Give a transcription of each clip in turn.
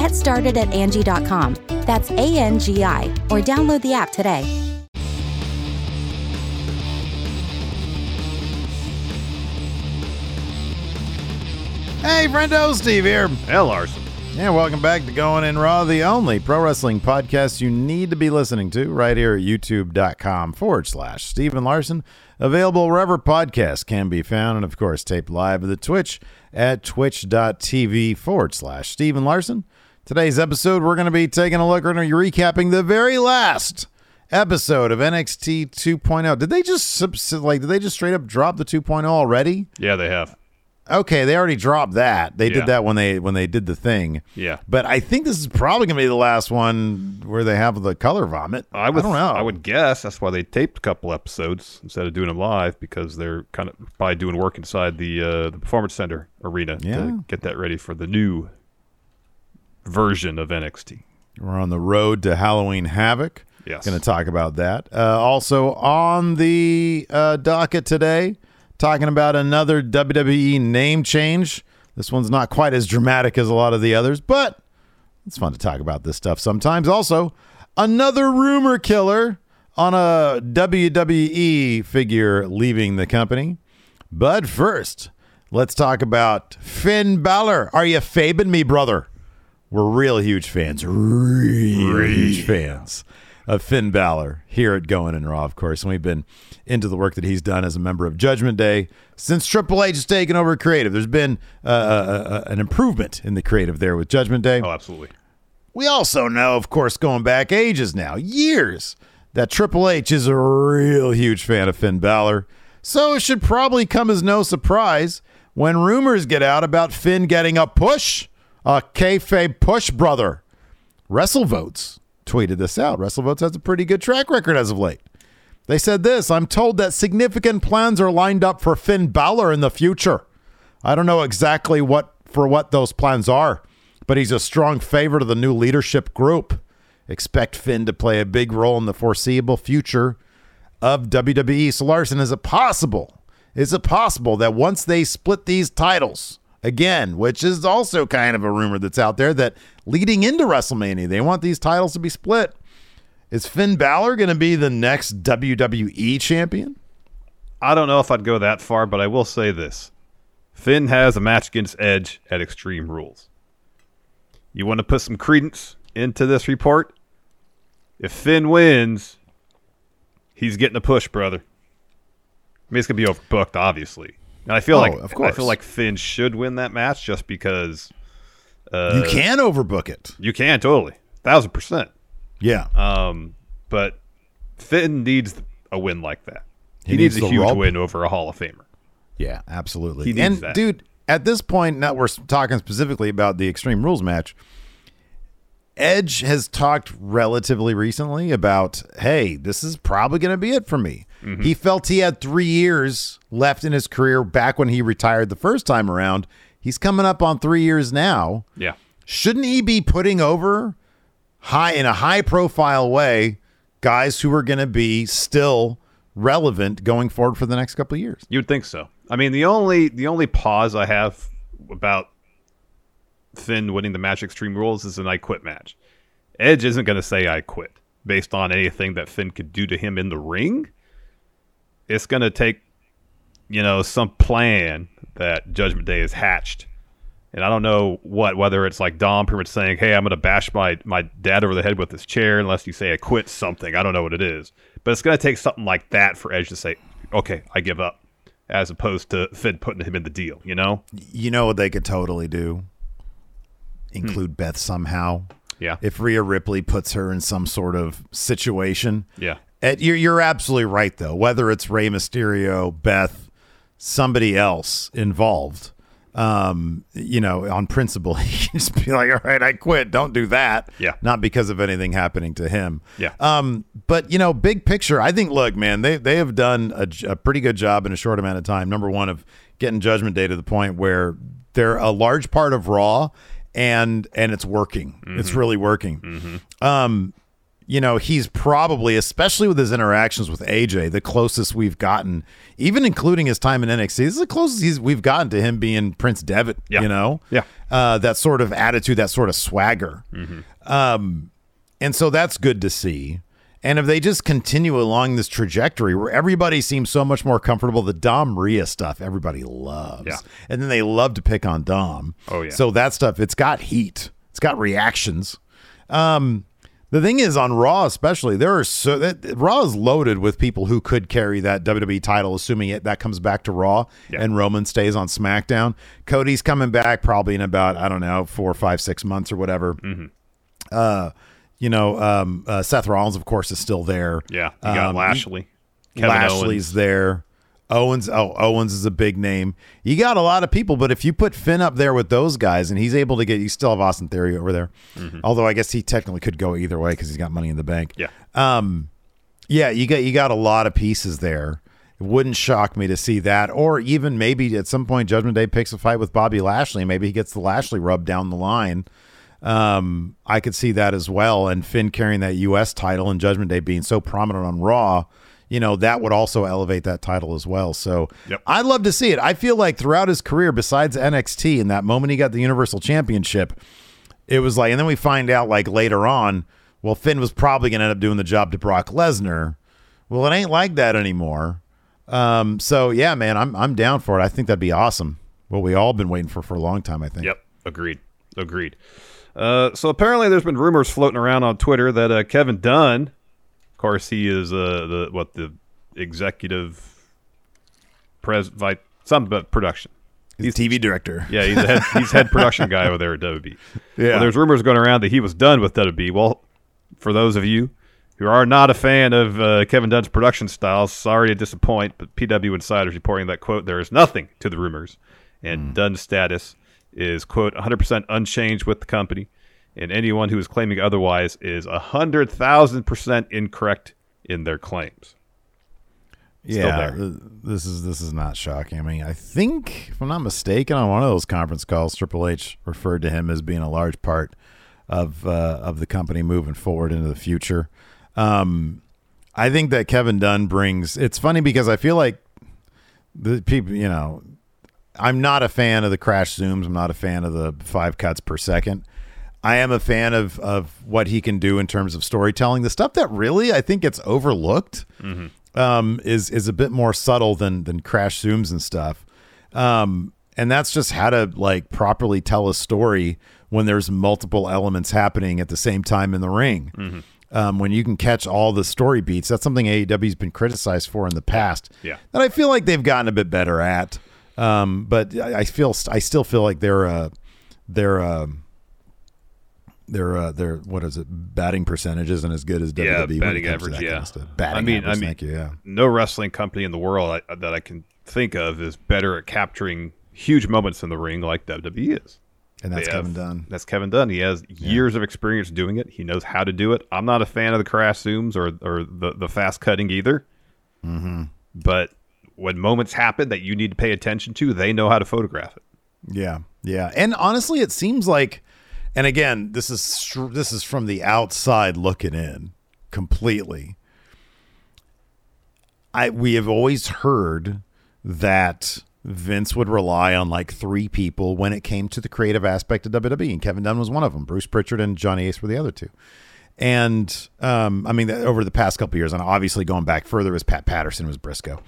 Get started at Angie.com. That's A N G I, or download the app today. Hey, friendo, Steve here. Hell, Larson. Yeah, welcome back to Going In Raw, the only pro wrestling podcast you need to be listening to right here at youtube.com forward slash Stephen Larson. Available wherever podcasts can be found, and of course, taped live at the Twitch at twitch.tv forward slash Stephen Larson. Today's episode, we're going to be taking a look, we're going recapping the very last episode of NXT 2.0. Did they just, like, did they just straight up drop the 2.0 already? Yeah, they have. Okay, they already dropped that. They Yeah. did that when they when they did the thing. Yeah. But I think this is probably going to be the last one where they have the color vomit. I, would, don't know. I would guess that's why they taped a couple episodes instead of doing them live because they're kind of probably doing work inside the uh, the performance center arena Yeah. to get that ready for the new version of NXT. We're on the road to Halloween Havoc. Yes. Going to talk about that. Uh, also on the uh, docket today, talking about another WWE name change. This one's not quite as dramatic as a lot of the others, but it's fun to talk about this stuff sometimes. Also, another rumor killer on a WWE figure leaving the company. But first, let's talk about Finn Balor. Are you fabing me, brother? We're real huge fans, real huge fans of Finn Balor here at Going in Raw, of course. And we've been into the work that he's done as a member of Judgment Day since Triple H has taken over creative. There's been uh, uh, uh, an improvement in the creative there with Judgment Day. Oh, absolutely. We also know, of course, going back ages now, years, that Triple H is a real huge fan of Finn Balor. So it should probably come as no surprise when rumors get out about Finn getting a push, a kayfabe push, brother. WrestleVotes tweeted this out. WrestleVotes has a pretty good track record as of late. They said this I'm told that significant plans are lined up for Finn Balor in the future. I don't know exactly what for what those plans are, but he's a strong favorite of the new leadership group. Expect Finn to play a big role in the foreseeable future of WWE. So Larson, is it possible? Is it possible that once they split these titles again, which is also kind of a rumor that's out there that leading into WrestleMania, they want these titles to be split. Is Finn Balor going to be the next WWE champion? I don't know if I'd go that far, but I will say this. Finn has a match against Edge at Extreme Rules. You want to put some credence into this report? If Finn wins, he's getting a push, brother. I mean, it's gonna be overbooked, obviously. And I feel Oh, like of I feel like Finn should win that match just because uh, you can overbook it. you can totally thousand percent. Yeah. Um, but Finn needs a win like that. He, He needs, needs a huge win over a Hall of Famer. Yeah, absolutely. He needs and that. dude, at this point, now we're talking specifically about the Extreme Rules match. Edge has talked relatively recently about, hey, this is probably going to be it for me. Mm-hmm. He felt he had three years left in his career back when he retired the first time around. He's coming up on three years now. Yeah. Shouldn't he be putting over high in a high profile way guys who are going to be still relevant going forward for the next couple of years? You'd think so. I mean, the only the only pause I have about Finn winning the match Extreme Rules is an I quit match. Edge isn't going to say I quit based on anything that Finn could do to him in the ring. It's going to take, you know, some plan that Judgment Day is hatched. And I don't know what, whether it's like Dom pretty much saying, hey, I'm going to bash my, my dad over the head with this chair unless you say I quit something. I don't know what it is. But it's going to take something like that for Edge to say, okay, I give up, as opposed to Finn putting him in the deal, you know? You know what they could totally do? Include hmm. Beth somehow. Yeah. If Rhea Ripley puts her in some sort of situation. Yeah. And you're, you're absolutely right, though. Whether it's Rey Mysterio, Beth, somebody else involved, um, you know, on principle, can just be like, all right, I quit. Don't do that. Yeah. Not because of anything happening to him. Yeah. Um, but you know, big picture, I think. Look, man, they they have done a pretty good job in a short amount of time. Number one, of getting Judgment Day to the point where they're a large part of Raw, and and it's working. It's really working. Um, you know, he's probably, especially with his interactions with AJ, the closest we've gotten, even including his time in NXT. This is the closest he's, we've gotten to him being Prince Devitt. Yeah. You know, Yeah. uh, that sort of attitude, that sort of swagger. Um, and so that's good to see. And if they just continue along this trajectory where everybody seems so much more comfortable, the Dom Rhea stuff everybody loves. Yeah. And then they love to pick on Dom. Oh, yeah. So that stuff, it's got heat, it's got reactions. Um, the thing is, on Raw especially, there are so that Raw is loaded with people who could carry that WWE title, assuming it that comes back to Raw Yeah. and Roman stays on SmackDown. Cody's coming back probably in about I don't know four, five, six months or whatever. Mm-hmm. Uh, you know, um, uh, Seth Rollins, of course, is still there. Yeah. You got Um, Lashley. Kevin Lashley's Owens. there. Owens, oh, Owens is a big name. You got a lot of people, but if you put Finn up there with those guys and he's able to get, you still have Austin Theory over there. Although I guess he technically could go either way because he's got money in the bank. Yeah. Um, yeah, you got you got a lot of pieces there. It wouldn't shock me to see that, or even maybe at some point Judgment Day picks a fight with Bobby Lashley. Maybe he gets the Lashley rub down the line. Um, I could see that as well, and Finn carrying that U.S. title and Judgment Day being so prominent on Raw. You know that would also elevate that title as well. So Yep. I'd love to see it. I feel like throughout his career, besides NXT, in that moment he got the Universal Championship, it was like, and then we find out like later on, well, Finn was probably going to end up doing the job to Brock Lesnar. Well, it ain't like that anymore. Um, so yeah, man, I'm I'm down for it. I think that'd be awesome. What we all been waiting for for a long time. I think. Yep, agreed, agreed. Uh, so apparently, there's been rumors floating around on Twitter that uh, Kevin Dunn, course, he is uh, the what the executive pres vi- something about production. He's TV director. Yeah, he's head, he's head production guy over there at WB. Yeah. Well, there's rumors going around that he was done with WB. Well, for those of you who are not a fan of uh, Kevin Dunn's production style, sorry to disappoint, but PW Insider is reporting that quote there is nothing to the rumors, and Dunn's status is quote 100% unchanged with the company, and anyone who is claiming otherwise is 100,000 percent incorrect in their claims. yeah, there. th- this is this is not shocking. I mean, I think if I'm not mistaken, on one of those conference calls, Triple H referred to him as being a large part of uh, of the company moving forward into the future. Um, I think that Kevin Dunn brings. It's funny because I feel like the people, you know, I'm not a fan of the crash zooms. I'm not a fan of the five cuts per second. I am a fan of of what he can do in terms of storytelling. The stuff that really I think gets overlooked um, is is a bit more subtle than than crash zooms and stuff. Um, and that's just how to like properly tell a story when there's multiple elements happening at the same time in the ring. Um, when you can catch all the story beats, that's something AEW's been criticized for in the past. Yeah. that I feel like they've gotten a bit better at. Um, but I I feel I still feel like they're uh, they're um, their uh, their what is it batting percentage isn't as good as WWE. Yeah, batting average. that Yeah, kind of batting I mean, average. I mean, thank you. Yeah, no wrestling company in the world I, that I can think of is better at capturing huge moments in the ring like WWE is. and that's Kevin Dunn. That's Kevin Dunn. He has years of experience doing it. He knows how to do it. I'm not a fan of the crash zooms or or the the fast cutting either. Mm-hmm. But when moments happen that you need to pay attention to, they know how to photograph it. Yeah, yeah, and honestly, it seems like, and again, this is this is from the outside looking in, completely. I we have always heard that Vince would rely on like three people when it came to the creative aspect of WWE, and Kevin Dunn was one of them. Bruce Pritchard and Johnny Ace were the other two. And um, I mean, over the past couple years, and obviously going back further, was Pat Patterson, was Briscoe,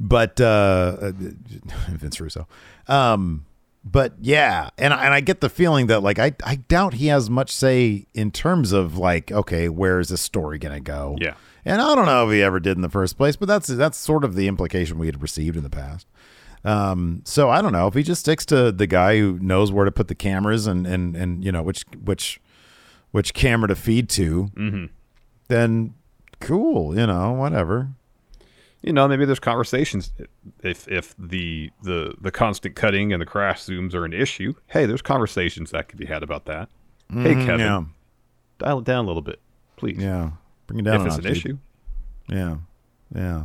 but uh, uh, Vince Russo. Um, but yeah, and I- and I get the feeling that like I I doubt he has much say in terms of like okay, where is this story gonna go? Yeah. and I don't know if he ever did in the first place, but that's that's sort of the implication we had received in the past. Um, so I don't know if he just sticks to the guy who knows where to put the cameras and and and you know which which which camera to feed to, Mm-hmm. then cool, you know, whatever. You know, maybe there's conversations if if the the the constant cutting and the crash zooms are an issue. Hey, there's conversations that could be had about that. hey, mm, Kevin, Yeah, dial it down a little bit, please. yeah, bring it down. if it's an issue. Yeah, yeah.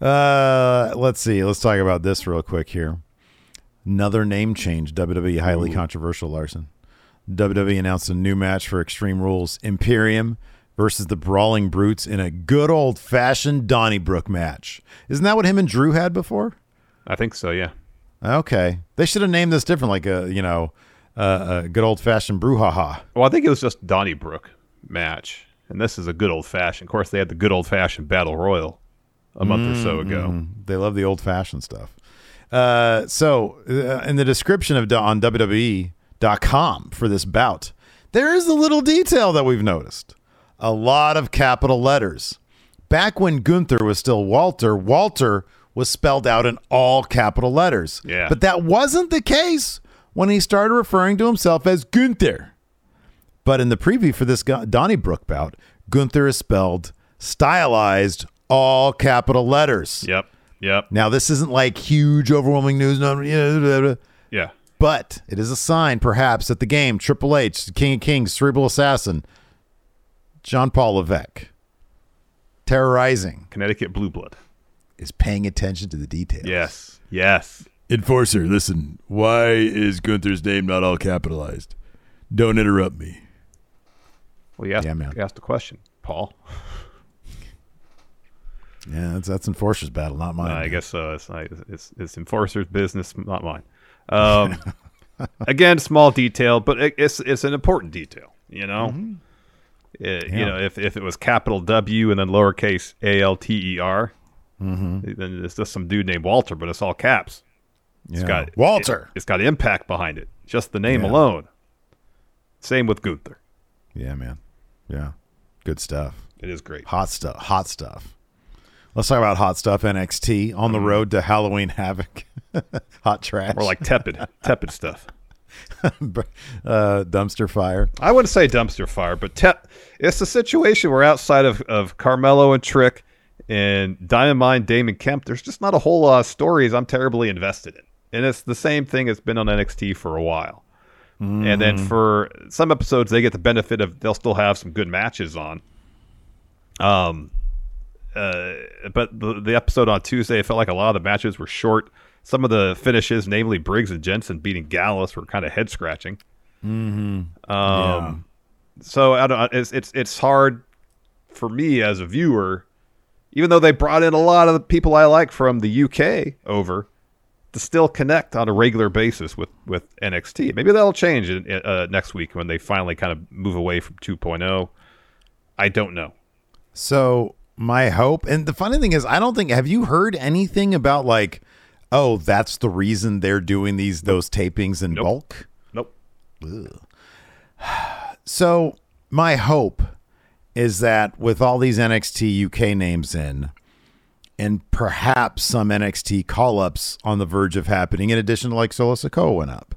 Uh, let's see. Let's talk about this real quick here. Another name change. WWE highly controversial. Larson. WWE announced a new match for Extreme Rules: Imperium versus the Brawling Brutes in a good old fashioned Donnybrook match. Isn't that what him and Drew had before? I think so. Yeah. Okay, they should have named this different, like a you know, uh, a good old fashioned brouhaha. Well, I think it was just Donnybrook match, and this is a good old fashioned. Of course, they had the good old fashioned battle royal a month or so ago. Mm, They love the old fashioned stuff. Uh, so, uh, in the description of on WWE.com for this bout, there is a little detail that we've noticed. A lot of capital letters. Back when Gunther was still Walter, Walter was spelled out in all capital letters. Yeah. But that wasn't the case when he started referring to himself as Gunther. But in the preview for this Donnybrook bout, Gunther is spelled stylized all capital letters. Yep. Yep. Now, this isn't like huge, overwhelming news, no, yeah, blah, blah. Yeah. but it is a sign, perhaps, that the game Triple H, King of Kings, Cerebral Assassin, John Paul Levesque, terrorizing, Connecticut Blue Blood. is paying attention to the details. Yes. Yes. Enforcer, listen. Why is Gunther's name not all capitalized? Don't interrupt me. Well, you asked, Yeah, man. you asked the question, Paul. Yeah, that's that's Enforcer's battle, not mine. Uh, I guess so. It's, not, it's it's enforcer's business, not mine. Um, again, small detail, but it, it's it's an important detail. You know, Uh, You know, if, if it was capital W and then lowercase A L T E R, Mm-hmm. then it's just some dude named Walter, but it's all caps. It's Yeah. got Walter. It, has got impact behind it. Just the name Yeah. alone. Same with Gunther. Yeah, man. Yeah. Good stuff. It is great. Hot stuff. Hot stuff. Let's talk about hot stuff. NXT on the road to Halloween Havoc. hot trash. Or like tepid, tepid stuff. uh, dumpster fire. I wouldn't say dumpster fire, but te- it's a situation where outside of, of Carmelo and Trick and Diamond Mine, Damon Kemp, there's just not a whole lot of stories I'm terribly invested in. And it's the same thing that's been on NXT for a while. And then for some episodes, they get the benefit of they'll still have some good matches on. Um, uh, but the, the episode on Tuesday, it felt like a lot of the matches were short. Some of the finishes, namely Briggs and Jensen beating Gallus, were kind of head scratching. Mm-hmm. Um, so I don't. It's it's it's hard for me as a viewer, even though they brought in a lot of the people I like from the UK over, to still connect on a regular basis with with NXT. Maybe that'll change in, uh, next week when they finally kind of move away from 2.0. I don't know. So my hope, and the funny thing is, I don't think. Have you heard anything about like, oh, that's the reason they're doing these those tapings in Nope. bulk? Nope. So my hope is that with all these NXT UK names in, and perhaps some NXT call ups on the verge of happening, in addition to like Solo Sikoa went up,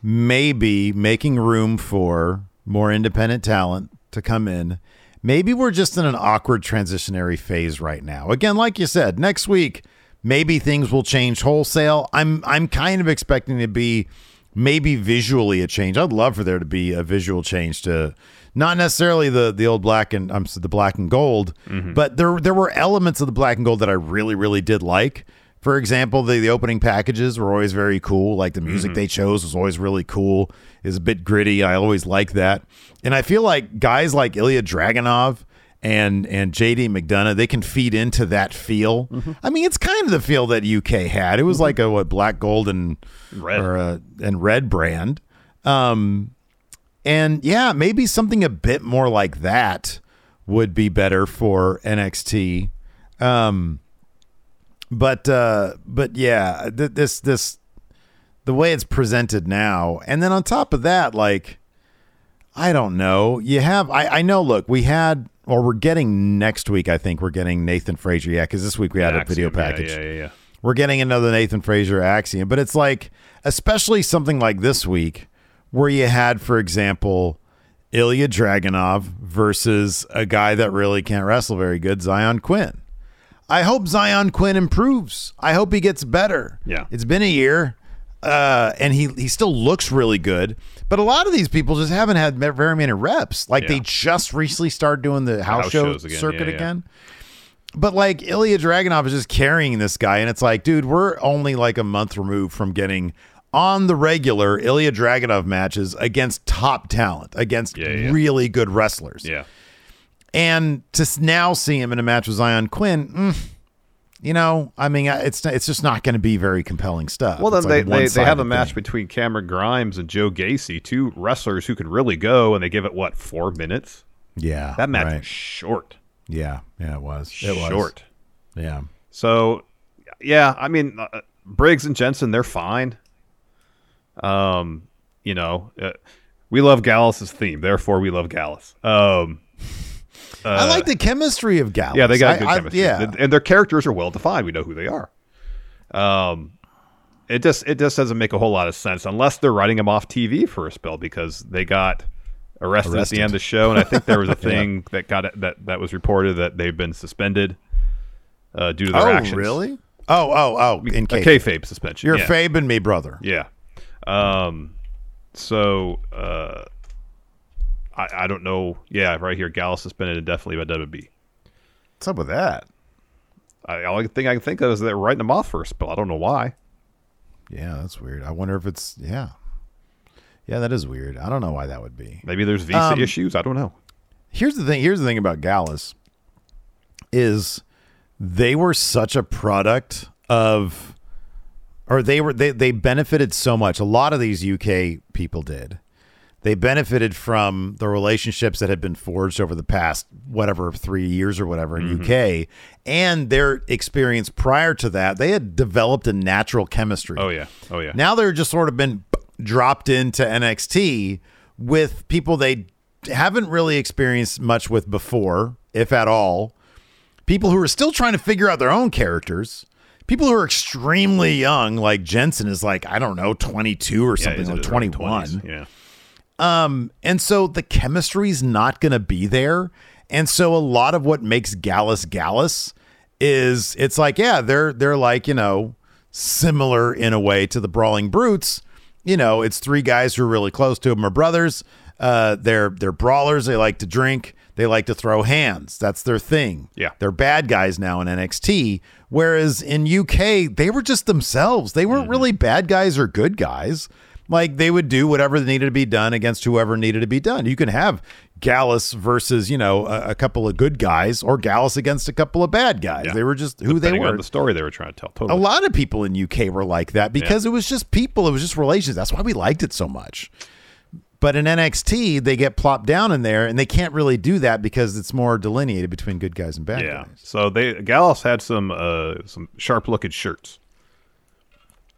maybe making room for more independent talent to come in. Maybe we're just in an awkward transitionary phase right now. Again, like you said, next week maybe things will change wholesale. I'm I'm kind of expecting to be maybe visually a change. I'd love for there to be a visual change to not necessarily the the old black and I'm the black and gold, mm-hmm. but there there were elements of the black and gold that I really really did like. For example, the, the opening packages were always very cool. Like the music they chose was always really cool. Is a bit gritty. I always like that. And I feel like guys like Ilya Dragunov and and JD McDonagh, they can feed into that feel. I mean, it's kind of the feel that UK had. It was like a what black, gold, and Red. or a, and red brand. Um, and yeah, maybe something a bit more like that would be better for NXT. Um, but uh, but yeah, th- this this the way it's presented now, and then on top of that, like I don't know, you have I I know. Look, we had or we're getting next week. I think we're getting Nathan Frazer. Yeah, because this week we had a video Axiom, yeah, package Yeah, yeah, yeah. we're getting another Nathan Frazer axiom, but it's like, especially something like this week, where you had, for example, Ilya Dragunov versus a guy that really can't wrestle very good, Zion Quinn. I hope Zion Quinn improves. I hope he gets better. Yeah. It's been a year, uh, and he he still looks really good. But a lot of these people just haven't had very many reps. Like they just recently started doing the house, house show shows again. circuit Yeah, yeah. again. But like Ilya Dragunov is just carrying this guy, and it's like, dude, we're only like a month removed from getting on the regular Ilya Dragunov matches against top talent, against Yeah, yeah. really good wrestlers. Yeah. And to now see him in a match with Zion Quinn, mm, you know, I mean, it's it's just not going to be very compelling stuff. Well, then It's they, like they, they have a match thing. between Cameron Grimes and Joe Gacy, two wrestlers who can really go, and they give it what four minutes. Yeah, That match right. was short, Yeah, yeah, it was. It was short. Yeah, So, yeah, I mean, uh, Briggs and Jensen, they're fine. Um, you know, uh, we love Gallus's theme, therefore we love Gallus. Um, I like the chemistry of Gallus. yeah, they got I- good I- chemistry, yeah, and, their characters are well defined. We know who they are. Um, it just it just doesn't make a whole lot of sense unless they're writing them off TV for a spell because they got arrested, at the end of the show, and I think there was a thing that got that that was reported that they've been suspended uh, due to their oh, actions. really? Oh, oh, oh! In a case kayfabe suspension. you're yeah. Fabe and me, brother. Yeah. Um. So, uh, I I don't know. Yeah, right here, Gallus suspended indefinitely by WB. What's up with that? I, the only thing I can think of is that they're writing them off for a spell. I don't know why. Yeah, that's weird. I wonder if it's yeah, yeah, that is weird. I don't know why that would be. Maybe there's visa Um, issues. I don't know. Here's the thing. Here's the thing about Gallus is they were such a product of, or they were they they benefited so much. A lot of these UK people did They benefited from the relationships that had been forged over the past whatever three years or whatever in UK, and their experience prior to that. They had developed a natural chemistry. Oh yeah. Oh yeah. Now they're just sort of been dropped into NXT with people they haven't really experienced much with before, if at all. People who are still trying to figure out their own characters. People who are extremely young, like Jensen is like, I don't know, 22 or something, in like 21. Yeah. Um, and so the chemistry's not going to be there. And so a lot of what makes Gallus Gallus is it's like, yeah, they're they're like, you know, similar in a way to the Brawling Brutes. You know, it's three guys who are really close to them are brothers. Uh, they're they're brawlers. They like to drink. They like to throw hands. That's their thing. Yeah. They're bad guys now in NXT. Whereas in UK, they were just themselves. They weren't really bad guys or good guys. Like they would do whatever needed to be done against whoever needed to be done. You can have Gallus versus, you know, a, a couple of good guys or Gallus against a couple of bad guys. Yeah. They were just who Depending they were. on the story they were trying to tell. Totally. A lot of people in UK were like that because it was just people, it was just relations. That's why we liked it so much. But in NXT, they get plopped down in there and they can't really do that because it's more delineated between good guys and bad yeah. guys. So they Gallus had some uh some sharp looking shirts.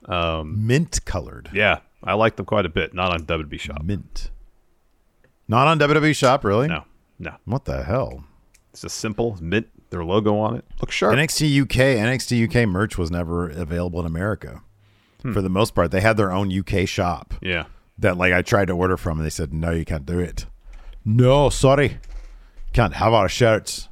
Mint colored. Yeah, I liked them quite a bit. Not on WB Shop. Mint. Not on WWE Shop, really? No, no. What the hell? It's a simple. Mint their logo on it. Looks sharp. NXT UK, NXT UK merch was never available in America. Hmm. For the most part, they had their own UK shop yeah. that like I tried to order from and they said, "No, you can't do it." No, sorry. Can't have our shirts.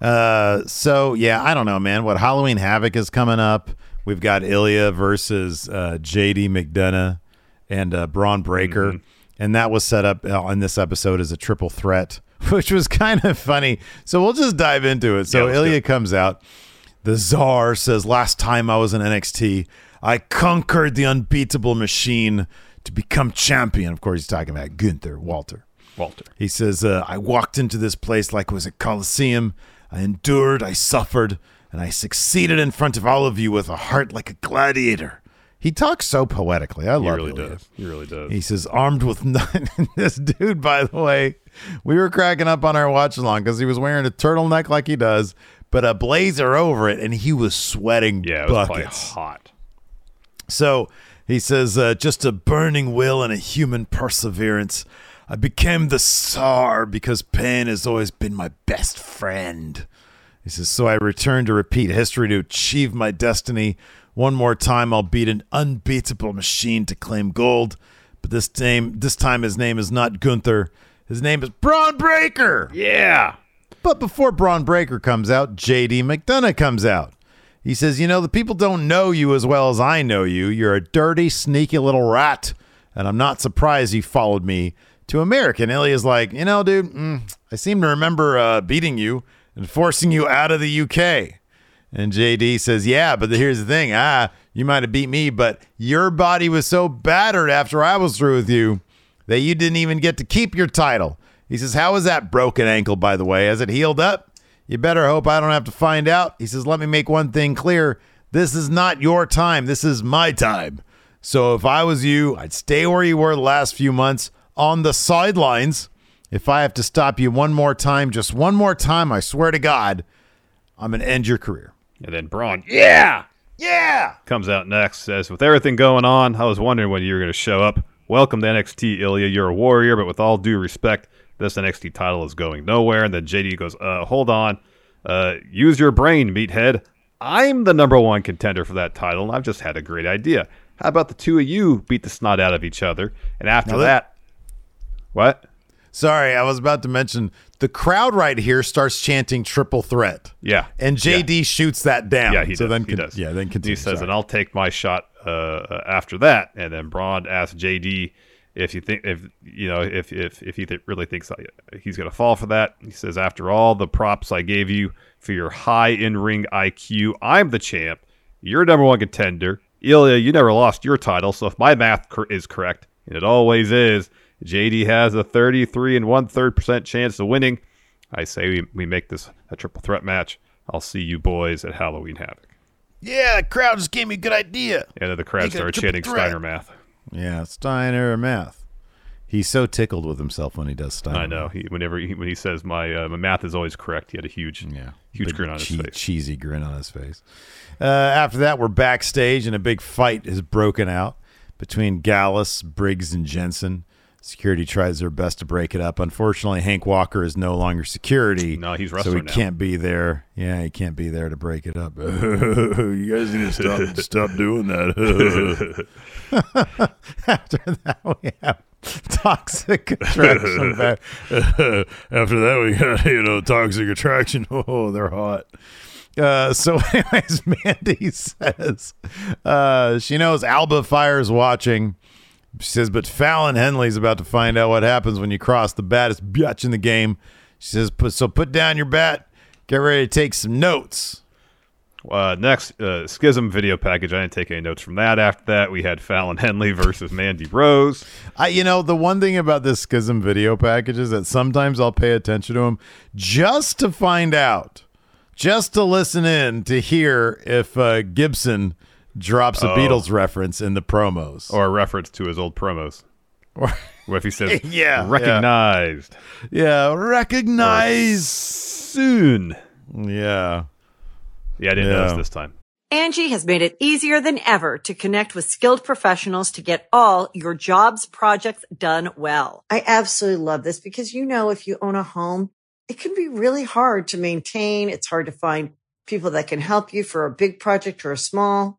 Uh, so yeah, I don't know, man. What Halloween Havoc is coming up? We've got Ilya versus uh, JD McDonagh and uh, Bron Breakker, and that was set up uh, on this episode as a triple threat, which was kind of funny. So we'll just dive into it. So Yeah, Ilya comes out. The Czar says, Last time I was in NXT, I conquered the unbeatable machine to become champion. Of course, he's talking about Gunther Walter. Walter. He says, uh, I walked into this place like it was a coliseum. I endured, I suffered, and I succeeded in front of all of you with a heart like a gladiator. He talks so poetically. I He love really Ilya. does. He really does. He says, armed with none. this dude, by the way, we were cracking up on our watch along because he was wearing a turtleneck like he does, but a blazer over it, and he was sweating yeah, it was buckets. hot. So he says, uh, just a burning will and a human perseverance. I became the Tsar because pain has always been my best friend. He says, so I return to repeat history to achieve my destiny. One more time, I'll beat an unbeatable machine to claim gold. But this time, this time his name is not Gunther. His name is Bron Breakker. Yeah. But before Bron Breakker comes out, JD McDonagh comes out. He says, You know, the people don't know you as well as I know you. You're a dirty, sneaky little rat. And I'm not surprised you followed me to America. And Ilya's like, You know, dude, mm, I seem to remember uh, beating you and forcing you out of the UK. And JD says, Yeah, but here's the thing. Ah, you might have beat me, but your body was so battered after I was through with you that you didn't even get to keep your title. He says, How is that broken ankle, by the way? Has it healed up? You better hope I don't have to find out. He says, Let me make one thing clear. This is not your time. This is my time. So if I was you, I'd stay where you were the last few months on the sidelines. If I have to stop you one more time, just one more time, I swear to God, I'm going to end your career. And then Bron, yeah, Yeah. comes out next. Says, with everything going on, I was wondering when you were going to show up. Welcome to NXT, Ilya. You're a warrior, but with all due respect, this NXT title is going nowhere. And then JD goes, uh, hold on. Uh, use your brain, meathead. I'm the number one contender for that title, and I've just had a great idea. How about the two of you beat the snot out of each other? And after that, that- what? Sorry, I was about to mention the crowd right here starts chanting triple threat. Yeah. And JD shoots that down. Yeah, he so does. then he con- does. Yeah, then continue. He says, Sorry. and I'll take my shot uh, uh, after that. And then Bron asks JD if you think if you know if if if he th- really thinks he's going to fall for that. He says, after all the props I gave you for your high in ring IQ, I'm the champ. You're number one contender. Ilya, you never lost your title. So if my math cor- is correct, and it always is, JD has a 33 and one third percent chance of winning. I say we, we make this a triple threat match. I'll see you boys at Halloween Havoc. yeah, the crowd just gave me a good idea. And then the crowd Make started chanting threat. Steiner math. Yeah, Steiner math. He's so tickled with himself when he does stuff. I know. He, whenever he, when he says my uh, my math is always correct, he had a huge Yeah. huge grin on his che- face. Cheesy grin on his face. Uh, after that, we're backstage, and a big fight has broken out between Gallus, Briggs, and Jensen. Security tries their best to break it up. Unfortunately, Hank Walker is no longer security. No, he's so he now. can't be there. Yeah, he can't be there to break it up. you guys need to stop stop doing that. After that, we have toxic attraction. back. After that, we got you know toxic attraction. Oh, they're hot. Uh, so, anyways, Mandy says uh, she knows Alba Fyre's watching. She says, but Fallon Henley's about to find out what happens when you cross the baddest bitch in the game. She says, so put down your bat, get ready to take some notes. Uh, next, uh, Schism video package. I didn't take any notes from that. After that, we had Fallon Henley versus Mandy Rose. I, you know, the one thing about this Schism video package is that sometimes I'll pay attention to them just to find out, just to listen in to hear if uh, Gibson drops a Oh. Beatles reference in the promos. Or a reference to his old promos. Or- What if he says, Yeah, recognized yeah, recognize. soon? Yeah. Yeah, I didn't notice Yeah. this time. Angie has made it easier than ever to connect with skilled professionals to get all your jobs projects done well. I absolutely love this because, you know, if you own a home, it can be really hard to maintain. It's hard to find people that can help you for a big project or a small.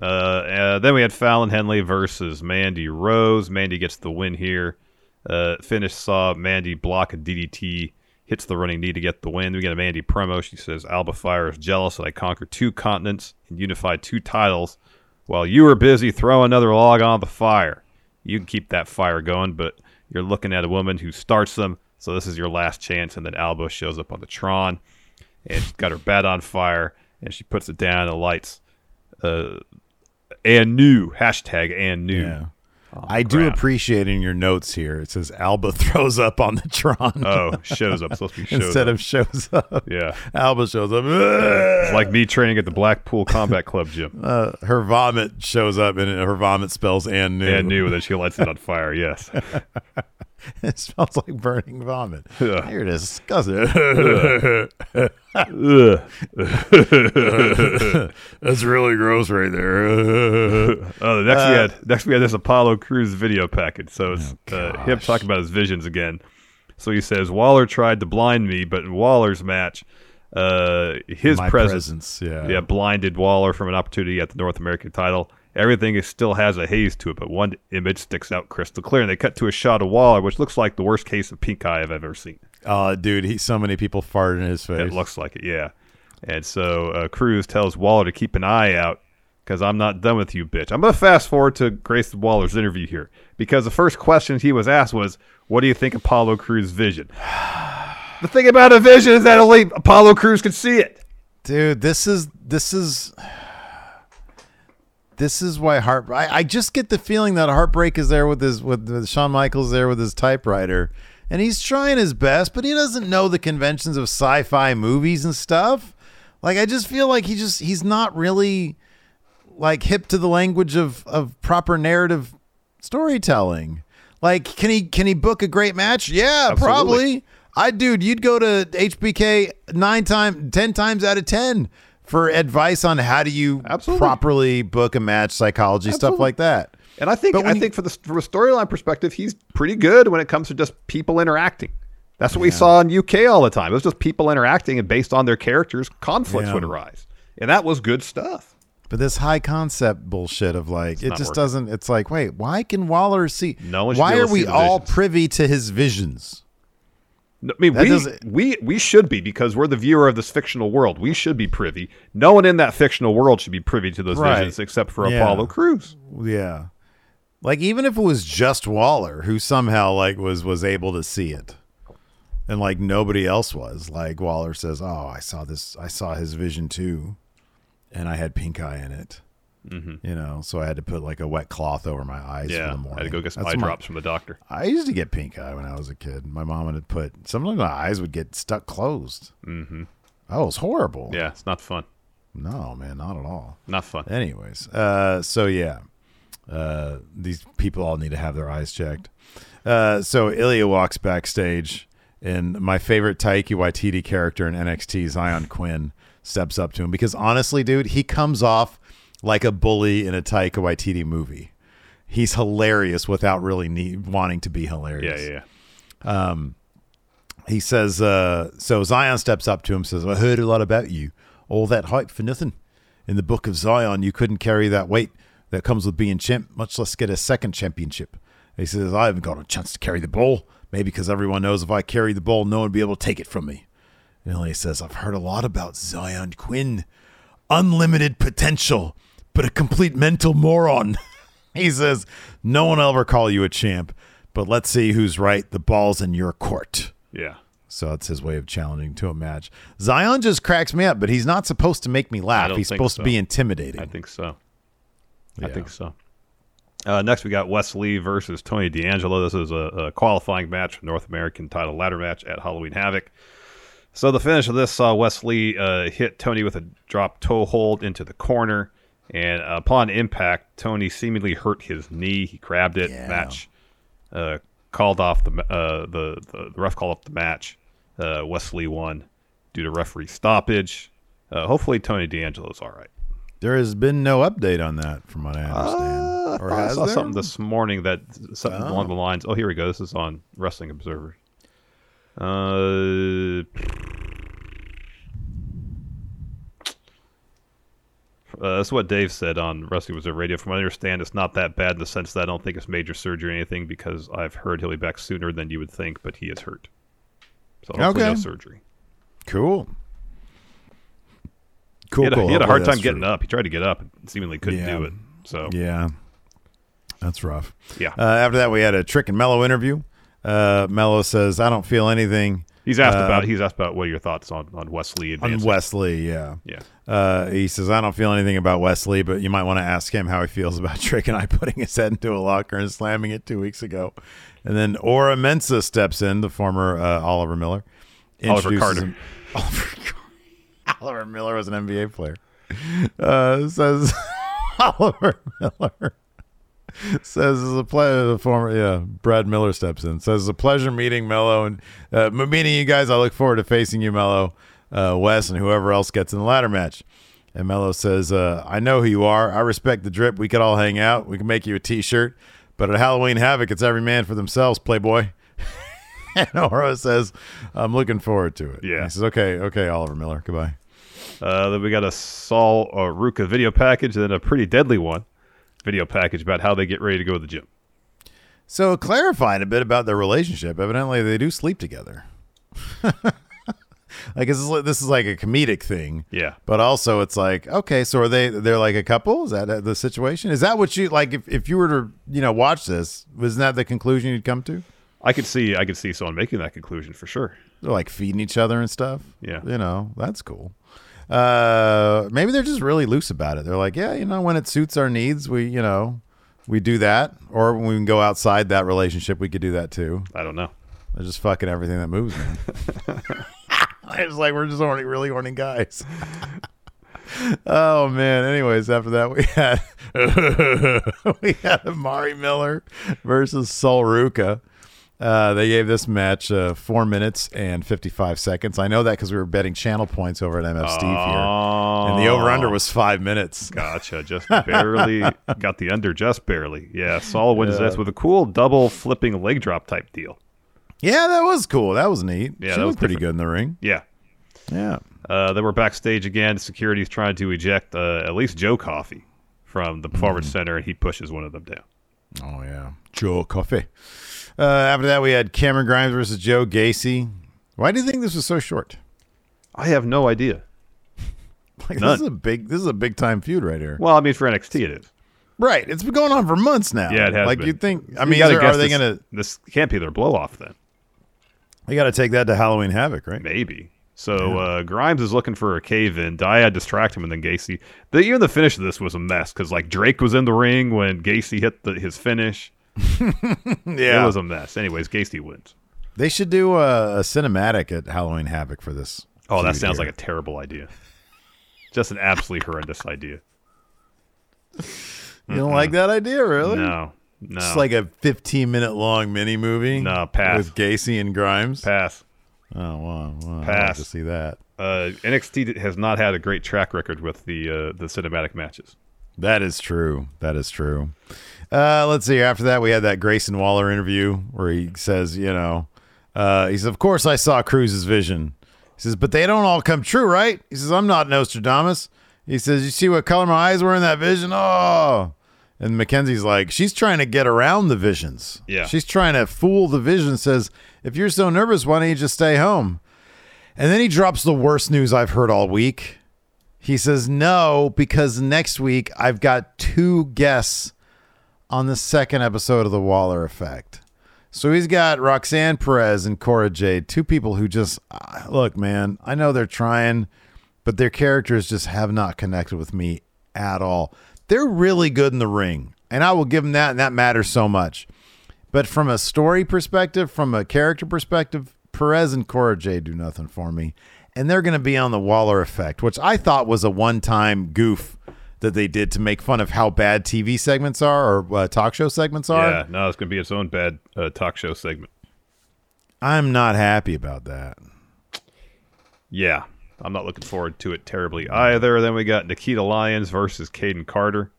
Uh, uh, then we had Fallon Henley versus Mandy Rose. Mandy gets the win here. Uh, finish saw Mandy block a DDT, hits the running knee to get the win. We get a Mandy promo. She says, Alba Fyre is jealous that I conquered two continents and unified two titles while you were busy throwing another log on the fire. You can keep that fire going, but you're looking at a woman who starts them. So this is your last chance. And then Alba shows up on the Tron and she's got her bat on fire and she puts it down and lights uh, and new hashtag and new. Yeah. I do appreciate in your notes here. It says Alba throws up on the Tron. Oh, shows up. Supposed to be shows Instead up. of shows up. yeah, Alba shows up. it's like me training at the Blackpool Combat Club gym. Uh, her vomit shows up and her vomit spells and new. And new, and then she lights it on fire. Yes. it smells like burning vomit. Ugh. You're disgusting. That's really gross right there. Oh, the next we Uh, had next we had this Apollo Crews video package. So it's Oh, uh, him talking about his visions again. So he says Waller tried to blind me, but in Waller's match, uh, his presence, presence, yeah. yeah, blinded Waller from an opportunity at the North American title. Everything is, still has a haze to it, but one image sticks out crystal clear. And they cut to a shot of Waller, which looks like the worst case of pink eye I've ever seen. Oh, dude, he so many people farted in his face. It looks like it, yeah. And so uh, Crews tells Waller to keep an eye out because I'm not done with you, bitch. I'm going to fast forward to Grayson Waller's interview here because the first question he was asked was, What do you think Apollo Crews' vision? the thing about a vision is that only Apollo Crews can see it. dude this is this is this is why heart I, I just get the feeling that heartbreak is there with his with, with Shawn Michaels there with his typewriter. And he's trying his best but he doesn't know the conventions of sci-fi movies and stuff. Like I just feel like he just he's not really like hip to the language of of proper narrative storytelling. Like can he can he book a great match? Yeah Absolutely. probably. I dude, you'd go to HBK nine times, ten times out of ten for advice on how do you Absolutely. properly book a match, psychology, stuff like that. And I think I think for the from a storyline perspective, he's pretty good when it comes to just people interacting. That's what we saw in UK all the time. It was just people interacting, and based on their characters, conflicts Yeah. would arise, and that was good stuff. But this high concept bullshit of like it just working. doesn't. It's like, wait, why can Waller see? No one why are we all privy to his visions? No, I mean, That we, doesn't- we we should be because we're the viewer of this fictional world. We should be privy. No one in that fictional world should be privy to those Right. visions except for Yeah. Apollo Crews. Yeah, like even if it was just Waller who somehow like was was able to see it, and like nobody else was. Like Waller says, "Oh, I saw this. I saw his vision too, and I had pink eye in it." You know, so I had to put like a wet cloth over my eyes for Mm-hmm. Yeah, the morning. I had to go get some That's eye my- drops from the doctor. I used to get pink eye when I was a kid. My mom would put sometimes my eyes would get stuck closed. Mm-hmm. That was horrible. Yeah, it's not fun. No, man, not at all. Not fun. Anyways, uh, so yeah, uh, these people all need to have their eyes checked. Uh, so Ilya walks backstage, and my favorite Taika Waititi character in NXT, Zion Quinn, steps up to him because honestly, dude, he comes off like a bully in a Taika Waititi movie. He's hilarious without really need, wanting to be Yeah, hilarious yeah, yeah. he says, uh, so Zion steps up to him, says, I heard a lot about you. All that hype for nothing. In the book of Zion, you couldn't carry that weight that comes with being champ, much less get a second championship. He says, I haven't got a chance to carry the ball. Maybe because everyone knows if I carry the ball, no one will be able to take it from me. And he says, I've heard a lot about Zion Quinn. Unlimited potential, but a complete mental moron. he says, No one will ever call you a champ, but let's see who's right. The ball's in your court. Yeah. So that's his way of challenging to a match. Zion just cracks me up, but he's not supposed to make me laugh. He's supposed so. to be intimidating. I think so. I think so. Uh, next, we got Wesley versus Tony D'Angelo. This is a, a qualifying match, North American title ladder match at Halloween Havoc. So the finish of this saw Wesley uh, hit Tony with a drop toe hold into the corner, and upon impact, Tony seemingly hurt his knee. He grabbed it. Yeah. Match uh, called off the, uh, the the the ref called off the match. Uh, Wesley won due to referee stoppage. Uh, hopefully, Tony D'Angelo's all right. there has been no update on that, from what I understand. Uh, or I saw there? something this morning that something along the lines. Oh, here we go. This is on Wrestling Observer. Uh, uh, that's what Dave said on Wrestling Observer Radio. From what I understand, it's not that bad in the sense that I don't think it's major surgery or anything because I've heard he'll be back sooner than you would think, but he is hurt. So hopefully no surgery. Cool. Cool. he had, a, cool. he had a hard time getting true. up. He tried to get up and seemingly couldn't Yeah. do it. So Yeah. That's rough. Yeah. Uh, after that, we had a Trick and Mello interview. Uh, Mello says, I don't feel anything. He's asked Uh, about he's asked about what are your thoughts on on Wesley On. Wesley, yeah. Yeah. Uh, he says, I don't feel anything about Wesley, but you might want to ask him how he feels about Trick and I putting his head into a locker and slamming it two weeks ago. And then Oro Mensah steps in, the former uh, Oliver Miller. Oliver Carter. him- Oliver, Oliver Miller was an NBA player. Uh, says Oliver Miller says it's a pleasure. The former, yeah, Brad Miller steps in. Says it's a pleasure meeting Mello and uh, meeting you guys. I look forward to facing you, Mello, uh, Wes, and whoever else gets in the ladder match. And Mello says, uh, "I know who you are. I respect the drip. We could all hang out. We can make you a T-shirt. But at Halloween Havoc, it's every man for themselves, Playboy." and Oro says, "I'm looking forward to it." Yeah. He says, "Okay, okay, Oliver Miller. Goodbye." Uh, then we got a Sol uh, Ruca video package, and then a pretty deadly one video package about how they get ready to go to the gym. So clarifying a bit about their relationship. Evidently, they do sleep together. like this is like- this is like a comedic thing. Yeah. But also, it's like okay, so are they? They're like a couple. Is that the situation? Is that what you like? If if you were to you know watch this, wasn't that the conclusion you'd come to? I could see I could see someone making that conclusion for sure. They're like feeding each other and stuff. Yeah. You know, that's cool. Uh, maybe they're just really loose about it. They're like, yeah, you know, when it suits our needs, we, you know, we do that. Or when we can go outside that relationship, we could do that too. I don't know. They're just fucking everything that moves, man. it's like we're just horny, really horny guys. oh man. Anyways, after that we had we had Amari Miller versus Sol Ruca. Uh, they gave this match uh, four minutes and fifty five seconds. I know that because we were betting channel points over at MF Steve here, and the over under was five minutes. Gotcha. Just barely got the under, just barely. Yeah. Sol wins this with a cool double flipping leg drop type deal. Yeah, that was cool. That was neat. Yeah, she that was was pretty different. good in the ring. Yeah. Yeah. Uh, then we're backstage again. Security's trying to eject uh, at least Joe Coffey from the performance center, and he pushes one of them down. Oh yeah, Joe Coffey. Uh, after that, we had Cameron Grimes versus Joe Gacy. Why do you think this was so short? I have no idea. Like None. this is a big, this is a big time feud right here. Well, I mean, for NXT, it is. Right, it's been going on for months now. Yeah, it has. Like been. you think? I mean, there- are they this- gonna? This can't be their blow off then. They got to take that to Halloween Havoc, right? Maybe. So uh, Grimes is looking for a cave in. Dyad distract him, and then Gacy. The, even the finish of this was a mess because like Drake was in the ring when Gacy hit the, his finish. Yeah, It was a mess. Anyways, Gacy wins. They should do a, a cinematic at Halloween Havoc for this. Oh, that sounds here. like a terrible idea. Just an absolutely horrendous idea. You don't like that idea, really? No, no. Just like a 15 minute long mini movie. No, pass. With Gacy and Grimes. pass. Oh, wow. wow I'd like Pass. to see that. Uh, NXT has not had a great track record with the uh, the cinematic matches. That is true. That is true. Uh, let's see. After that, we had that Grayson Waller interview where he says, you know, uh, he says, of course I saw Crews's vision. He says, but they don't all come true, right? He says, I'm not Nostradamus. He says, you see what color my eyes were in that vision? Oh. And Mackenzie's like, she's trying to get around the visions. Yeah. She's trying to fool the vision. Says, if you're so nervous, why don't you just stay home? And then he drops the worst news I've heard all week. He says, no, because next week I've got two guests on the second episode of The Waller Effect. So he's got Roxanne Perez and Cora Jade, two people who just, ah, look, man, I know they're trying, but their characters just have not connected with me at all. They're really good in the ring, and I will give them that, and that matters so much. But from a story perspective, from a character perspective, Perez and Cora Jade do nothing for me. And they're going to be on the Waller effect, which I thought was a one time goof that they did to make fun of how bad TV segments are or uh, talk show segments are. Yeah, no, it's going to be its own bad uh, talk show segment. I'm not happy about that. Yeah, I'm not looking forward to it terribly either. Then we got Nikita Lyons versus Kayden Carter.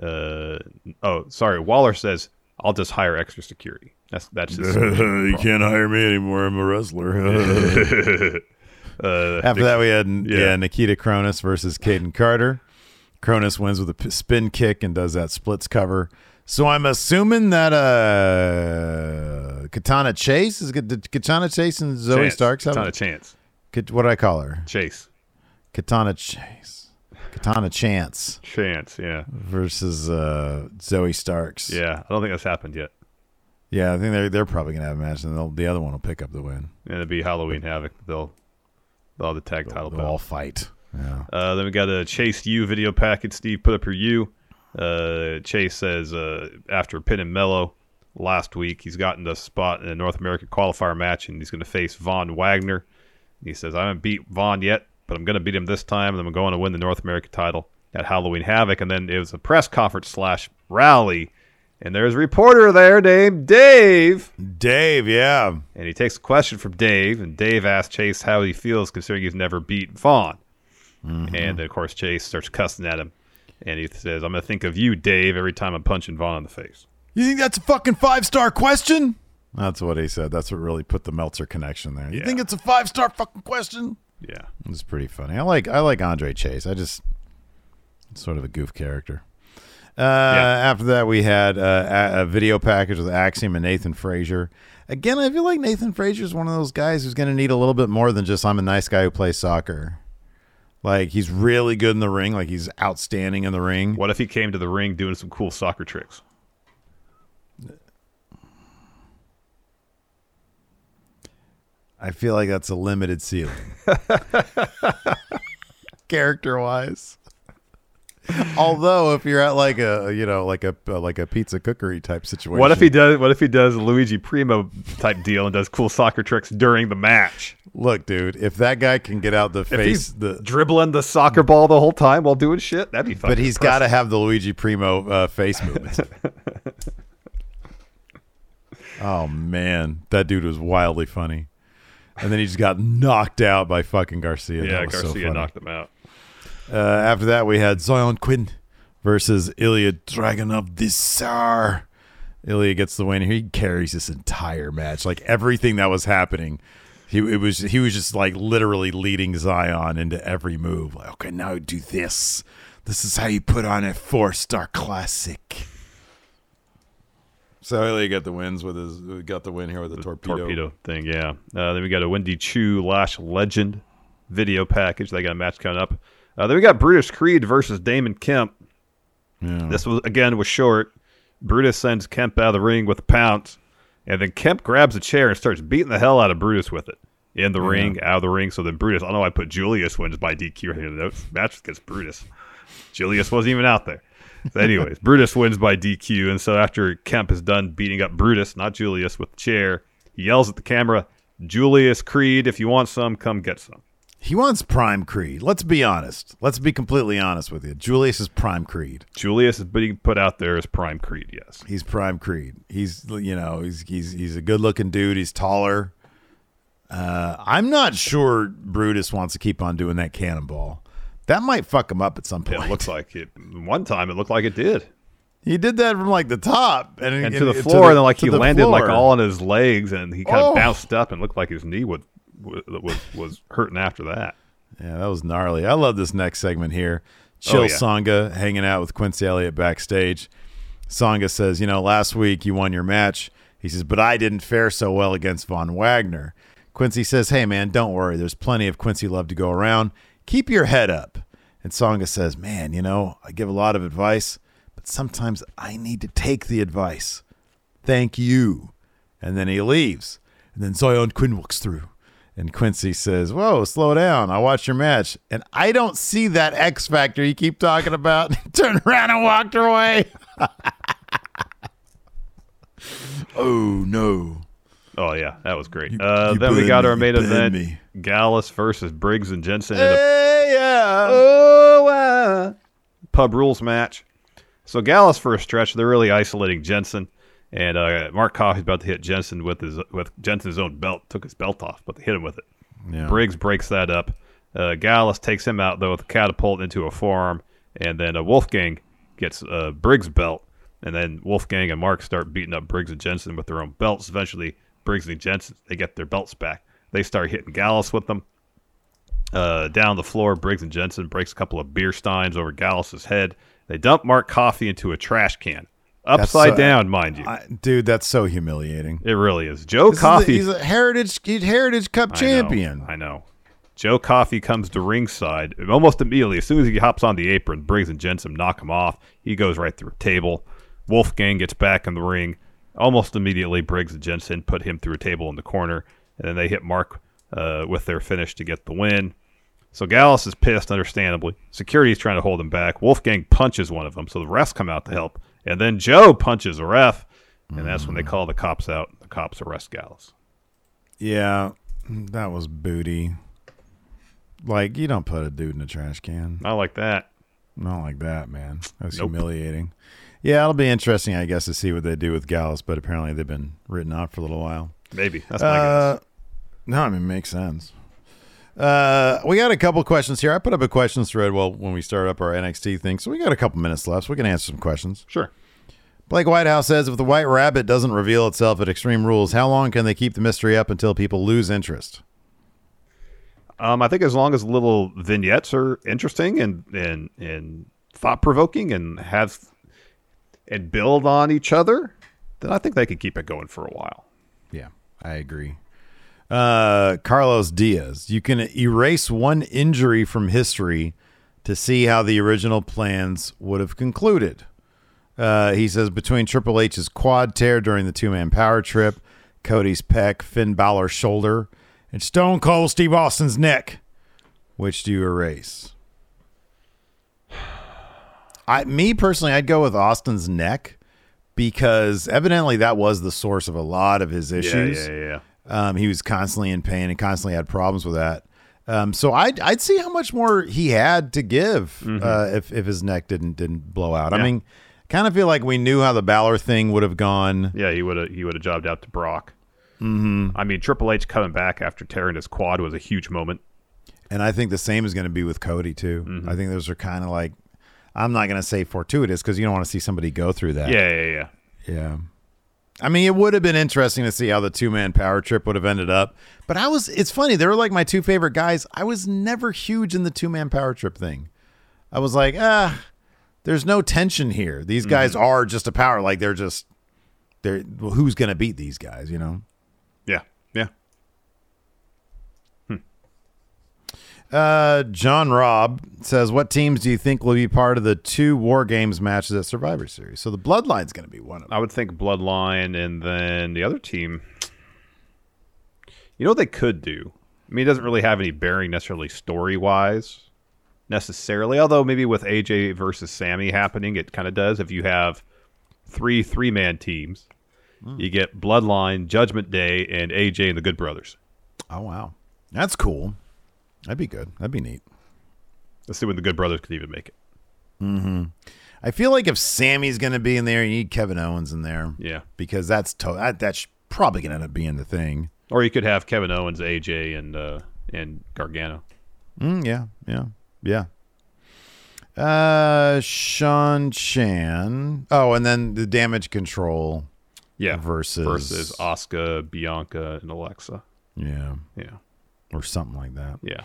Uh, oh, sorry. Waller says, "I'll just hire extra security." That's that's just you can't hire me anymore. I'm a wrestler. uh, After that, we had yeah. Yeah. Nikita Cronus versus Kayden Carter. Cronus wins with a spin kick and does that splits cover. So I'm assuming that uh, Katana Chase is good. Did Katana Chase and Zoe Chance. Starks have Ton a- chance. What do I call her? Chase. Katana Chase. Katana Chance Chance. Yeah. versus uh, Zoe Starks. Yeah. I don't think that's happened yet. yeah. I think they're they're probably gonna have a match, and they'll, the other one will pick up the win. And it'll be Halloween Havoc. They'll they'll have the tag title They'll all fight. Yeah. Uh, then we got a Chase U video package. Steve put up your U. Uh, Chase says uh, after pinning Mello last week, he's gotten the spot in a North American qualifier match, and he's going to face Von Wagner. He says, I haven't beat Von yet, but I'm going to beat him this time, and I'm going to win the North American title at Halloween Havoc. And then it was a press conference slash rally, and there's a reporter there named Dave. Dave. Yeah. And he takes a question from Dave, and Dave asks Chase how he feels considering he's never beat Von. And then, of course, Chase starts cussing at him, and he says, "I'm gonna think of you, Dave, every time I'm punching Von in the face." You think that's a fucking five star question? That's what he said. That's what really put the Meltzer connection there. You Yeah. think it's a five star fucking question? Yeah, It's pretty funny. I like I like Andre Chase. I just sort of a goof character. Uh, After that, we had uh, a, a video package with Axiom and Nathan Frazer. Again, I feel like Nathan Frazer is one of those guys who's going to need a little bit more than just I'm a nice guy who plays soccer. Like he's really good in the ring. Like he's outstanding in the ring. what if he came to the ring doing some cool soccer tricks? I feel like that's a limited ceiling. Character wise. Although if you're at like a you know like a like a pizza cookery type situation, What if he does? What if he does a Luigi Primo type deal and does cool soccer tricks during the match? look, dude? If that guy can get out the If face, he's the dribbling the soccer ball the whole time while doing shit, that'd be fun. but he's got to have the Luigi Primo uh, face movement. oh man, that dude was wildly funny, and then he just got knocked out by fucking Garcia. Yeah, was so Garcia knocked him out. Uh, after that, we had Zion Quinn versus Ilya Dragunov the Tsar. Ilya gets the win. Here. He carries this entire match, like everything that was happening. He it was he was just like literally leading Zion into every move. Like, okay, now do this. This is how you put on a four star classic. So Ilya got the wins with his got the win here with the, torpedo. torpedo thing. Yeah. Uh, then we got a Wendy Choo Lash Legend video package. They got a match coming up. Uh, then we got Brutus Creed versus Damon Kemp. Yeah. This was again was short. Brutus sends Kemp out of the ring with a pounce, and then Kemp grabs a chair and starts beating the hell out of Brutus with it. In the ring, out of the ring. So then Brutus, I don't know. I put Julius wins by DQ right here in the. Match against Brutus. Julius wasn't even out there. So anyways, Brutus wins by DQ, and so after Kemp is done beating up Brutus, not Julius, with the chair, he yells at the camera, "Julius Creed, if you want some, come get some." He wants Prime Creed. Let's be honest. Let's be completely honest with you. Julius is Prime Creed. Julius is being put out there as Prime Creed. Yes, He's Prime Creed. He's you know he's he's he's a good looking dude. He's taller. Uh, I'm not sure Brutus wants to keep on doing that cannonball. That might fuck him up at some point. it looks like it. One time, it looked like it did, he did that from like the top and, and to the floor, and then like he the landed like all on his legs, and he kind of Oh. bounced up and looked like his knee would was was hurting after that. Yeah, that was gnarly. I love this next segment here. Oh, Chill Oh, yeah. Sanga hanging out with Quincy Elliott backstage. Sanga says, You know, last week you won your match. He says, But I didn't fare so well against Von Wagner. Quincy says, Hey, man, don't worry. There's plenty of Quincy love to go around. Keep your head up. And Sanga says, Man, you know, I give a lot of advice, but sometimes I need to take the advice. Thank you. And then he leaves. And then Zion Quinn walks through. And Quincy says, Whoa, slow down. I watched your match. And I don't see that X factor you keep talking about. Turned around and walked her away. oh, no. Oh yeah, that was great. You- uh, you then we got me, our you main burned event: me. Gallus versus Briggs and Jensen in a Hey, yeah. oh, uh, pub rules match. So Gallus for a stretch, they're really isolating Jensen, and uh, Mark Coffey's about to hit Jensen with his with Jensen's own belt. Took his belt off, but they hit him with it. Yeah. Briggs breaks that up. Uh, Gallus takes him out though with a catapult into a forearm, and then uh, Wolfgang gets uh, Briggs' belt, and then Wolfgang and Mark start beating up Briggs and Jensen with their own belts. Eventually, Briggs and Jensen they get their belts back. They start hitting Gallus with them. Uh, down the floor, Briggs and Jensen breaks a couple of beer steins over Gallus's head. They dump Mark Coffey into a trash can, upside so- down, mind you. I, dude, that's so humiliating. it really is. Joe This is Coffey. the- he's a heritage he's heritage cup I know, champion. I know. Joe Coffey comes to ringside almost immediately. As soon as he hops on the apron, Briggs and Jensen knock him off. He goes right through a table. Wolfgang gets back in the ring. Almost immediately, Briggs and Jensen put him through a table in the corner, and then they hit Mark uh, with their finish to get the win. So Gallus is pissed, understandably. Security is trying to hold him back. Wolfgang punches one of them, so the refs come out to help. And then Joe punches a ref, and that's when they call the cops out. The cops arrest Gallus. Yeah, that was booty. Like you don't put a dude in a trash can. Not like that. Not like that, man. That was Nope. humiliating. Yeah, it'll be interesting, I guess, to see what they do with Gallus. But apparently, they've been written off for a little while. Maybe. That's my Uh, guess. no, I mean, it makes sense. Uh, we got a couple questions here. I put up a questions thread well when we started up our NXT thing, so we got a couple minutes left. So we can answer some questions. Sure. Blake Whitehouse says, if the White Rabbit doesn't reveal itself at Extreme Rules, how long can they keep the mystery up until people lose interest? Um, I think as long as little vignettes are interesting and and and thought provoking and have and build on each other, then I think they could keep it going for a while. Yeah, I agree. Uh, Carlos Diaz, you can erase one injury from history to see how the original plans would have concluded. Uh, he says between Triple H's quad tear during the two man power trip, Cody's pec, Finn Balor's shoulder, and Stone Cold Steve Austin's neck, which do you erase? I, me personally, I'd go with Austin's neck because evidently that was the source of a lot of his issues. Yeah, yeah, yeah. Um, he was constantly in pain and constantly had problems with that. Um, so I'd I'd see how much more he had to give uh, if if his neck didn't didn't blow out. I Mm-hmm. Mean, kind of feel like we knew how the Balor thing would have gone. Yeah, he would have he would have jobbed out to Brock. Mm-hmm. I mean, Triple H coming back after tearing his quad was a huge moment. And I think the same is going to be with Cody too. Mm-hmm. I think those are kind of like I'm not going to say fortuitous because you don't want to see somebody go through that. Yeah, yeah, yeah. yeah. I mean, it would have been interesting to see how the two man power trip would have ended up. But I was, it's funny. They were like my two favorite guys. I was never huge in the two man power trip thing. I was like, ah, there's no tension here. These guys are just a power. Like they're just, they're, well, who's going to beat these guys, you know? Yeah, yeah. Uh, John Robb says, "What teams do you think will be part of the two War Games matches at Survivor Series?" So the Bloodline's going to be one of them. I would think Bloodline, and then the other team. You know what they could do? I mean, it doesn't really have any bearing necessarily story wise, necessarily. Although maybe with AJ versus Sammy happening, it kind of does. If you have three three man teams, you get Bloodline, Judgment Day, and AJ and the Good Brothers. Oh wow, that's cool. That'd be good. That'd be neat. Let's see when the Good Brothers could even make it. I feel like if Sammy's going to be in there, you need Kevin Owens in there. Yeah. because that's to- that, that's probably going to end up being the thing. Or you could have Kevin Owens, AJ, and uh, and Gargano. Mm, yeah, yeah, yeah. Uh, Sean Chan. Oh, and then the damage control. Yeah, Versus- versus Asuka, Bianca, and Alexa. Yeah, Yeah, or something like that. yeah.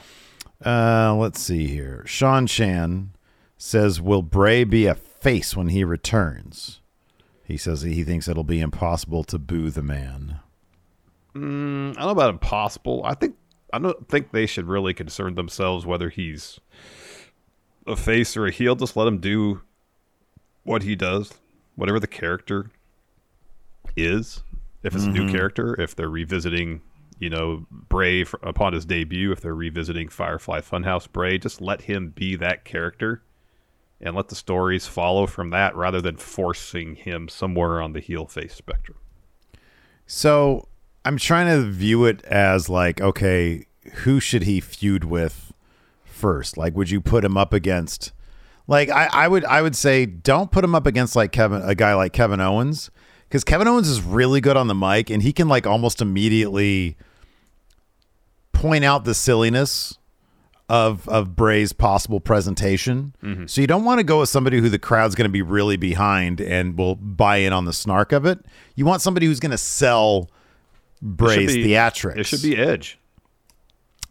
Uh, let's see here. Sean Chan says, "Will Bray be a face when he returns?" He says he thinks it'll be impossible to boo the man. Mm, I don't know about impossible. I think I don't think they should really concern themselves whether he's a face or a heel. Just let him do what he does, whatever the character is. If it's a new character, if they're revisiting, you know, Bray upon his debut, if they're revisiting Firefly Funhouse Bray, just let him be that character and let the stories follow from that rather than forcing him somewhere on the heel face spectrum. So I'm trying to view it as like, okay, who should he feud with first? Like, would you put him up against? Like, I, I would, I would say, don't put him up against like Kevin, a guy like Kevin Owens, because Kevin Owens is really good on the mic, and he can like almost immediately point out the silliness of of Bray's possible presentation. So you don't want to go with somebody who the crowd's going to be really behind and will buy in on the snark of it. You want somebody who's going to sell It Bray's be- theatrics. It should be Edge.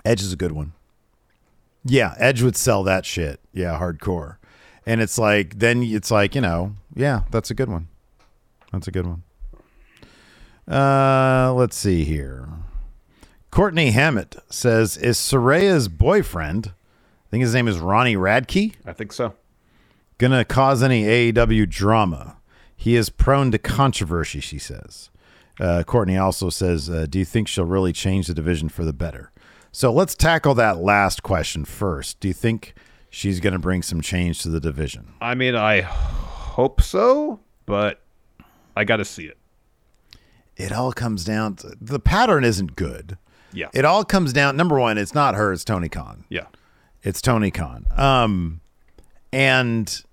Edge is a good one. Yeah, Edge would sell that shit. Yeah, hardcore. And it's like then it's like, you know, yeah, that's a good one. That's a good one. Uh let's see here. Courtney Hammett says, Is Saraya's boyfriend, I think his name is Ronnie Radke, I think so. gonna cause any AEW drama? He is prone to controversy, she says. Uh, Courtney also says, uh, Do you think she'll really change the division for the better? So let's tackle that last question first. Do you think she's going to bring some change to the division? I mean, I hope so, but I got to see it. It all comes down to the pattern isn't good. Yeah. It all comes down, number one, it's not her, it's Tony Khan. yeah. It's Tony Khan. Um, and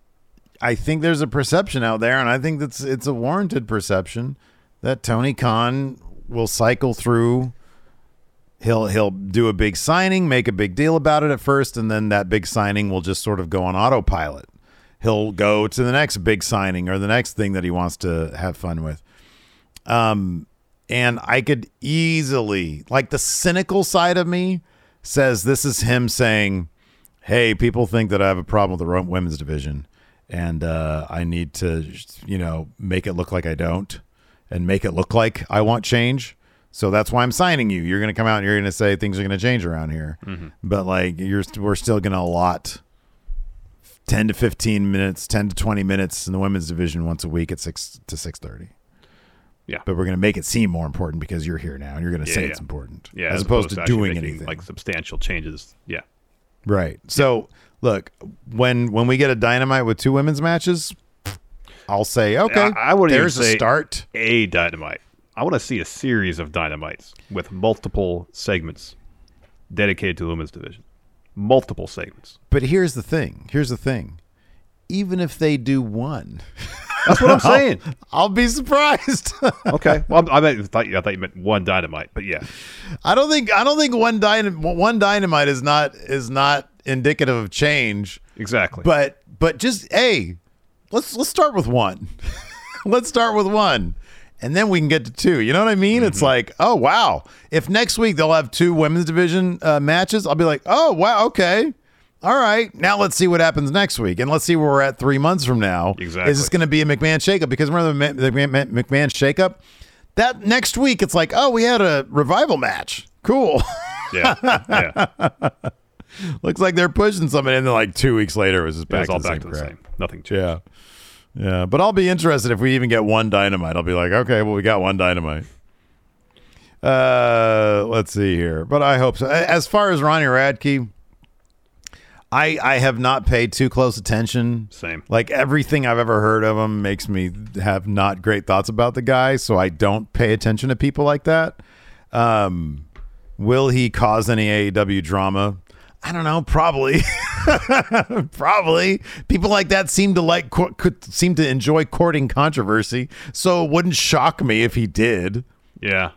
I think there's a perception out there, and I think that's it's a warranted perception that Tony Khan will cycle through. He'll he'll do a big signing, make a big deal about it at first, and then that big signing will just sort of go on autopilot. He'll go to the next big signing or the next thing that he wants to have fun with. Um, and I could easily, like the cynical side of me says this is him saying, Hey, people think that I have a problem with the women's division and uh, I need to, you know, make it look like I don't and make it look like I want change. So that's why I'm signing you. You're going to come out and you're going to say things are going to change around here. But like you're we're still going to allot 10 to 15 minutes, 10 to 20 minutes in the women's division once a week at 6 to 6:30 Yeah. but we're going to make it seem more important because you're here now and you're going to Yeah, say yeah. it's important Yeah. as, opposed, to actually doing anything like substantial changes. Yeah. right so look when when we get a dynamite with two women's matches i'll say okay I- I even there's a start A dynamite. I want to see a series of dynamites with multiple segments dedicated to the women's division. Multiple segments. but here's the thing here's the thing even if they do one That's what I'm saying. i'll be surprised Okay. Well, I, I thought you, I thought you meant one dynamite, but yeah. i don't think i don't think one dynamite one dynamite is not is not indicative of change Exactly. But but just hey, let's let's start with one. let's start with one. and then we can get to two. You know what I mean? It's like, oh wow. If next week they'll have two women's division uh, matches, I'll be like, oh wow, okay. All right, now let's see what happens next week, and let's see where we're at three months from now. Exactly. Is this going to be a McMahon shakeup? Because remember the Ma- the Ma- McMahon shakeup? That next week, it's like, oh, we had a revival match. Cool. Yeah, yeah. Looks like they're pushing something, and then like two weeks later, it was just back it's to all the back to the crap. same. Nothing changed. Yeah. Yeah. But I'll be interested if we even get one dynamite. I'll be like, okay, well, we got one dynamite. Uh, let's see here. But I hope so. As far as Ronnie Radke, I I have not paid too close attention. Same. Like everything I've ever heard of him makes me have not great thoughts about the guy, so I don't pay attention to people like that. Um, will he cause any AEW drama? I don't know. Probably, probably. People like that seem to like could seem to enjoy courting controversy, so it wouldn't shock me if he did. Yeah.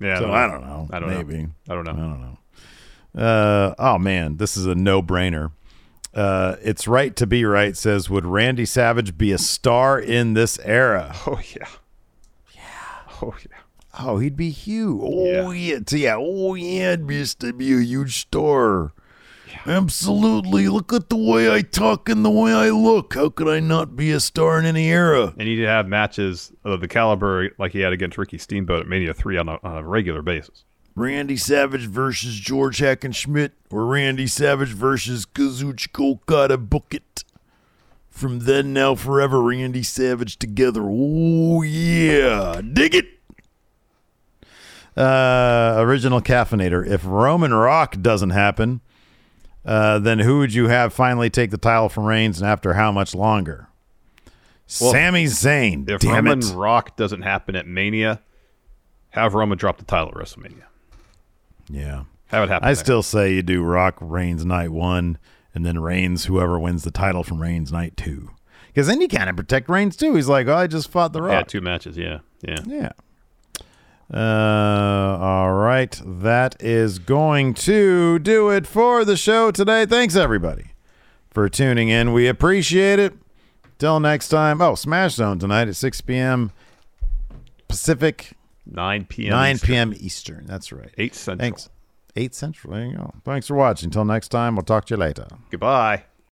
Yeah. So I don't know. I don't Maybe. know. I don't know. I don't know. Uh, oh man, this is a no-brainer. Uh, it's right to be right. Says, would Randy Savage be a star in this era? Oh yeah. Yeah. Oh yeah. Oh, he'd be huge. Oh yeah, So, yeah. Oh yeah, it'd be, it'd be a huge star. Absolutely. Look at the way I talk and the way I look. How could I not be a star in any era? And he need to have matches of the caliber like he had against Ricky Steamboat at Mania three on a, on a regular basis. Randy Savage versus George Hackenschmidt or Randy Savage versus Kazuchika Okada. Book it. From then, now, forever, Randy Savage together. Oh, yeah. Dig it. Uh, original caffeinator. If Roman Rock doesn't happen, uh, then who would you have finally take the title from Reigns and after how much longer? Well, Sami Zayn. If Damn Roman it. Rock doesn't happen at Mania, have Roman drop the title at WrestleMania. Yeah. Have it happen. I still say you do Rock Reigns night one, and then Reigns whoever wins the title from Reigns night two, because then you kind of protect Reigns too. He's like, oh, I just fought the Yeah, Rock. two matches. Yeah, yeah. Yeah. Uh, all right. That is going to do it for the show today. Thanks everybody for tuning in. We appreciate it. Till next time. Oh, Smash Zone tonight at 6 p.m. Pacific, 9 p.m. 9 Eastern. p.m. Eastern. That's right. 8 Central. Thanks. 8 Central. There you go. Thanks for watching. Until next time, we'll talk to you later. Goodbye.